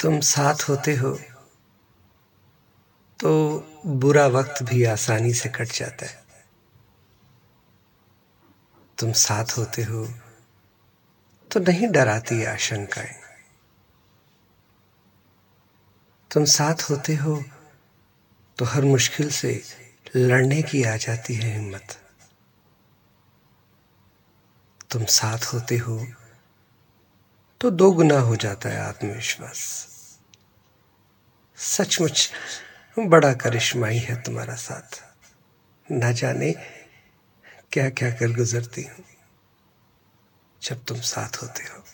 तुम साथ होते हो तो बुरा वक्त भी आसानी से कट जाता है। तुम साथ होते हो तो नहीं डराती आशंकाएँ। तुम साथ होते हो तो हर मुश्किल से लड़ने की आ जाती है हिम्मत। तुम साथ होते हो तो दो गुना हो जाता है आत्मविश्वास। सचमुच बड़ा करिश्मा ही है तुम्हारा साथ। न जाने क्या क्या कर गुजरती हूँ जब तुम साथ होते हो